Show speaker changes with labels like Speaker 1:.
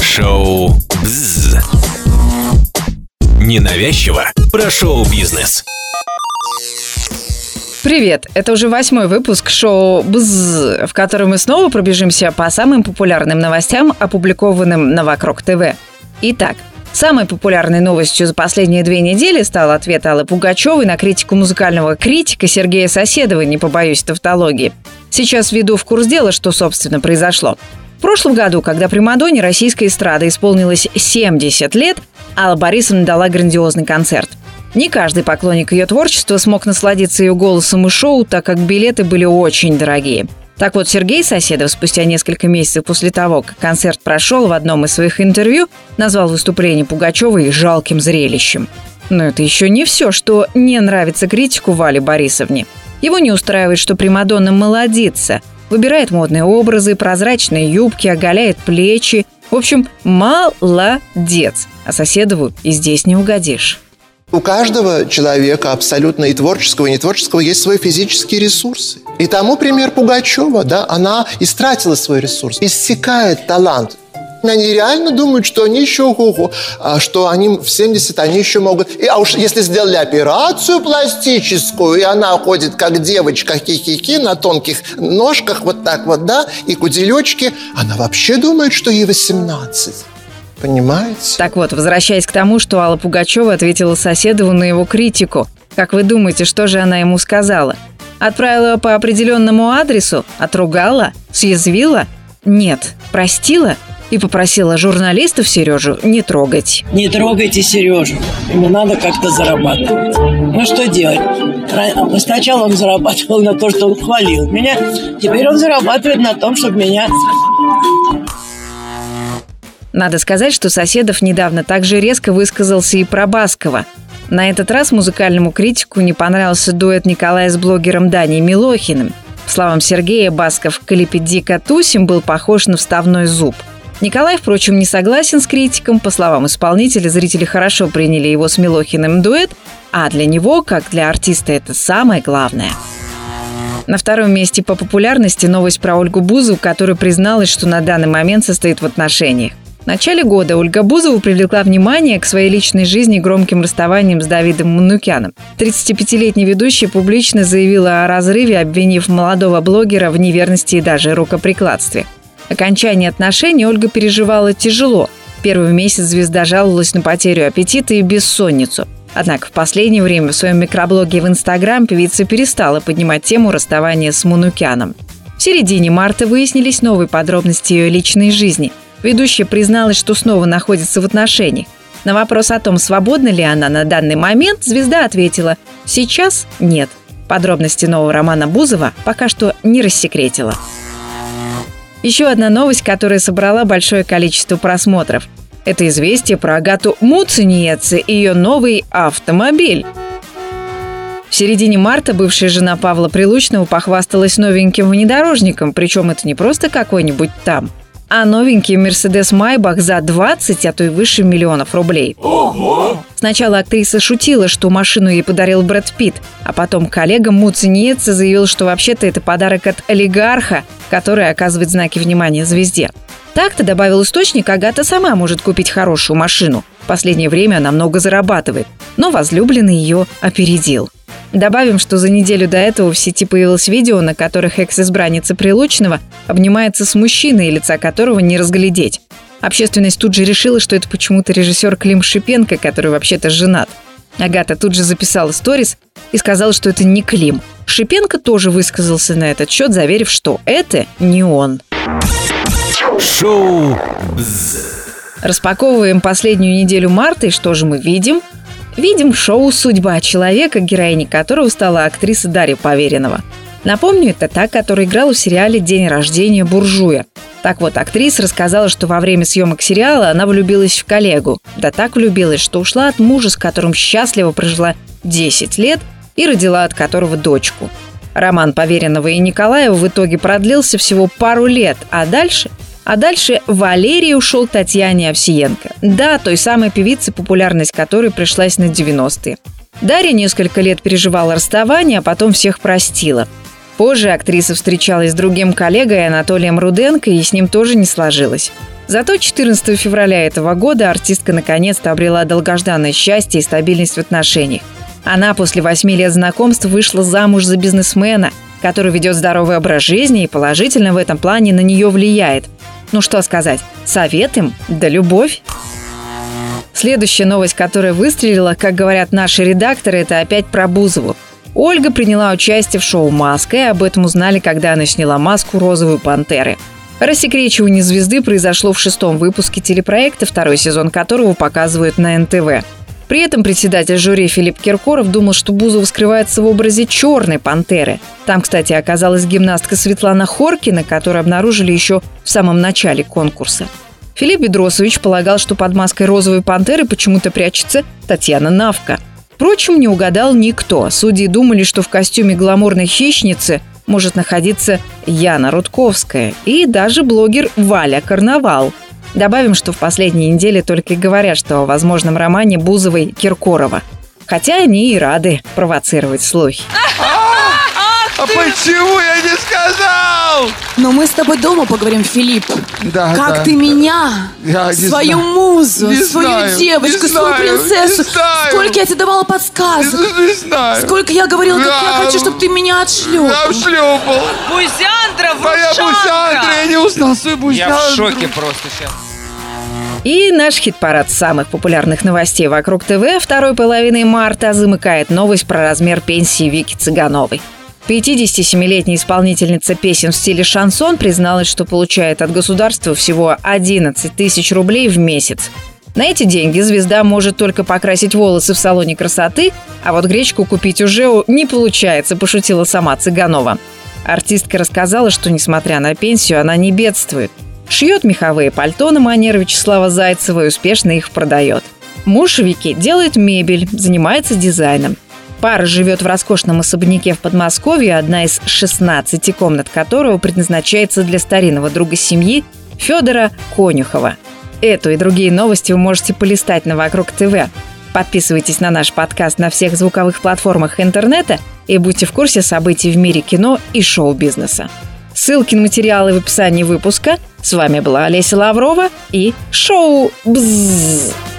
Speaker 1: Шоу «Бзз». Ненавязчиво про шоу-бизнес.
Speaker 2: Привет! Это уже восьмой выпуск шоу «Бзз», в котором мы снова пробежимся по самым популярным новостям, опубликованным на Вокруг ТВ. Итак, Самой популярной новостью за последние две недели стал ответ Аллы Пугачевой на критику музыкального критика Сергея Соседова, не побоюсь тавтологии. Сейчас введу в курс дела, что, собственно, произошло. В прошлом году, когда Примадонне российской эстрады исполнилось 70 лет, Алла Борисовна дала грандиозный концерт. Не каждый поклонник ее творчества смог насладиться ее голосом и шоу, так как билеты были очень дорогие – так вот, Сергей Соседов спустя несколько месяцев после того, как концерт прошел, в одном из своих интервью назвал выступление Пугачевой жалким зрелищем. Но это еще не все, что не нравится критику Вале Борисовне. Его не устраивает, что Примадонна молодится, выбирает модные образы, прозрачные юбки, оголяет плечи. В общем, молодец. А Соседову и здесь не угодишь.
Speaker 3: У каждого человека, абсолютно и творческого, и нетворческого, есть свои физические ресурсы. И тому пример Пугачева, да, она истратила свой ресурс, иссякает талант. Они реально думают, что они еще ого а что они в 70 они еще могут... И, а уж если сделали операцию пластическую, и она ходит как девочка хихики на тонких ножках, вот так вот, да, и куделечки, она вообще думает, что ей 18. Понимаете?
Speaker 2: Так вот, возвращаясь к тому, что Алла Пугачева ответила Соседову на его критику. Как вы думаете, что же она ему сказала? Отправила по определенному адресу? Отругала? Съязвила? Нет. Простила? И попросила журналистов Сережу не трогать.
Speaker 4: Не трогайте Сережу. Ему надо как-то зарабатывать. Ну что делать? Сначала он зарабатывал на то, что он хвалил меня. Теперь он зарабатывает на том, чтобы меня
Speaker 2: надо сказать, что Соседов недавно также резко высказался и про Баскова. На этот раз музыкальному критику не понравился дуэт Николая с блогером Даней Милохиным. По словам Сергея, Басков в клипе «Дико тусим» был похож на вставной зуб. Николай, впрочем, не согласен с критиком. По словам исполнителя, зрители хорошо приняли его с Милохиным дуэт, а для него, как для артиста, это самое главное. На втором месте по популярности новость про Ольгу Бузову, которая призналась, что на данный момент состоит в отношениях. В начале года Ольга Бузова привлекла внимание к своей личной жизни громким расставанием с Давидом Манукяном. 35-летний ведущий публично заявила о разрыве, обвинив молодого блогера в неверности и даже рукоприкладстве. Окончание отношений Ольга переживала тяжело. Первый месяц звезда жаловалась на потерю аппетита и бессонницу. Однако в последнее время в своем микроблоге в Инстаграм певица перестала поднимать тему расставания с Манукяном. В середине марта выяснились новые подробности ее личной жизни – Ведущая призналась, что снова находится в отношениях. На вопрос о том, свободна ли она на данный момент, звезда ответила «Сейчас нет». Подробности нового романа Бузова пока что не рассекретила. Еще одна новость, которая собрала большое количество просмотров. Это известие про Агату Муцениеце и ее новый автомобиль. В середине марта бывшая жена Павла Прилучного похвасталась новеньким внедорожником, причем это не просто какой-нибудь там – а новенький Mercedes Maybach за 20, а то и выше миллионов рублей. Ого! Сначала актриса шутила, что машину ей подарил Брэд Питт, а потом коллега Муцениеце заявил, что вообще-то это подарок от олигарха, который оказывает знаки внимания звезде. Так-то, добавил источник, Агата сама может купить хорошую машину. В последнее время она много зарабатывает, но возлюбленный ее опередил. Добавим, что за неделю до этого в сети появилось видео, на которых экс-избранница Прилучного обнимается с мужчиной, лица которого не разглядеть. Общественность тут же решила, что это почему-то режиссер Клим Шипенко, который вообще-то женат. Агата тут же записала сторис и сказала, что это не Клим. Шипенко тоже высказался на этот счет, заверив, что это не он.
Speaker 1: Шоу.
Speaker 2: Распаковываем последнюю неделю марта, и что же мы видим? Видим шоу «Судьба человека», героиней которого стала актриса Дарья Поверенова. Напомню, это та, которая играла в сериале «День рождения буржуя». Так вот, актриса рассказала, что во время съемок сериала она влюбилась в коллегу. Да так влюбилась, что ушла от мужа, с которым счастливо прожила 10 лет и родила от которого дочку. Роман Поверенного и Николаева в итоге продлился всего пару лет, а дальше а дальше Валерий ушел Татьяне Овсиенко. Да, той самой певице, популярность которой пришлась на 90-е. Дарья несколько лет переживала расставание, а потом всех простила. Позже актриса встречалась с другим коллегой Анатолием Руденко, и с ним тоже не сложилось. Зато 14 февраля этого года артистка наконец-то обрела долгожданное счастье и стабильность в отношениях. Она после восьми лет знакомств вышла замуж за бизнесмена, который ведет здоровый образ жизни и положительно в этом плане на нее влияет. Ну что сказать, совет им да любовь. Следующая новость, которая выстрелила, как говорят наши редакторы, это опять про Бузову. Ольга приняла участие в шоу «Маска», и об этом узнали, когда она сняла маску розовой пантеры. Рассекречивание звезды произошло в шестом выпуске телепроекта, второй сезон которого показывают на НТВ. При этом председатель жюри Филипп Киркоров думал, что Бузова скрывается в образе черной пантеры. Там, кстати, оказалась гимнастка Светлана Хоркина, которую обнаружили еще в самом начале конкурса. Филипп Бедросович полагал, что под маской розовой пантеры почему-то прячется Татьяна Навка. Впрочем, не угадал никто. Судьи думали, что в костюме гламурной хищницы может находиться Яна Рудковская и даже блогер Валя Карнавал – Добавим, что в последние недели только и говорят, что о возможном романе Бузовой Киркорова. Хотя они и рады провоцировать слухи.
Speaker 5: А почему я не сказал?
Speaker 6: Но мы с тобой дома поговорим, Филипп.
Speaker 5: Да,
Speaker 6: как
Speaker 5: да.
Speaker 6: ты меня,
Speaker 5: Я не
Speaker 6: свою
Speaker 5: знаю.
Speaker 6: музу,
Speaker 5: Не
Speaker 6: свою
Speaker 5: знаю,
Speaker 6: девочку,
Speaker 5: не
Speaker 6: свою
Speaker 5: знаю,
Speaker 6: принцессу,
Speaker 5: не знаю.
Speaker 6: сколько я тебе давала подсказок,
Speaker 5: Не, не знаю.
Speaker 6: сколько я говорила, как
Speaker 5: Да,
Speaker 6: я хочу, чтобы ты меня
Speaker 5: Я
Speaker 6: отшлепал.
Speaker 5: шлепал.
Speaker 7: Бузяндра,
Speaker 5: Моя бусяндра, я не узнал свою
Speaker 7: Я
Speaker 5: бусяндру.
Speaker 7: в шоке просто сейчас.
Speaker 2: И наш хит-парад самых популярных новостей вокруг ТВ второй половины марта замыкает новость про размер пенсии Вики Цыгановой. 57-летняя исполнительница песен в стиле шансон призналась, что получает от государства всего 11 тысяч рублей в месяц. На эти деньги звезда может только покрасить волосы в салоне красоты, а вот гречку купить уже не получается, пошутила сама Цыганова. Артистка рассказала, что, несмотря на пенсию, она не бедствует. Шьет меховые пальто на манер Вячеслава Зайцева и успешно их продает. Муж Вики делает мебель, занимается дизайном. Пара живет в роскошном особняке в Подмосковье, одна из 16 комнат которого предназначается для старинного друга семьи Федора Конюхова. Эту и другие новости вы можете полистать на «Вокруг ТВ». Подписывайтесь на наш подкаст на всех звуковых платформах интернета и будьте в курсе событий в мире кино и шоу-бизнеса. Ссылки на материалы в описании выпуска. С вами была Олеся Лаврова и шоу «Бззз».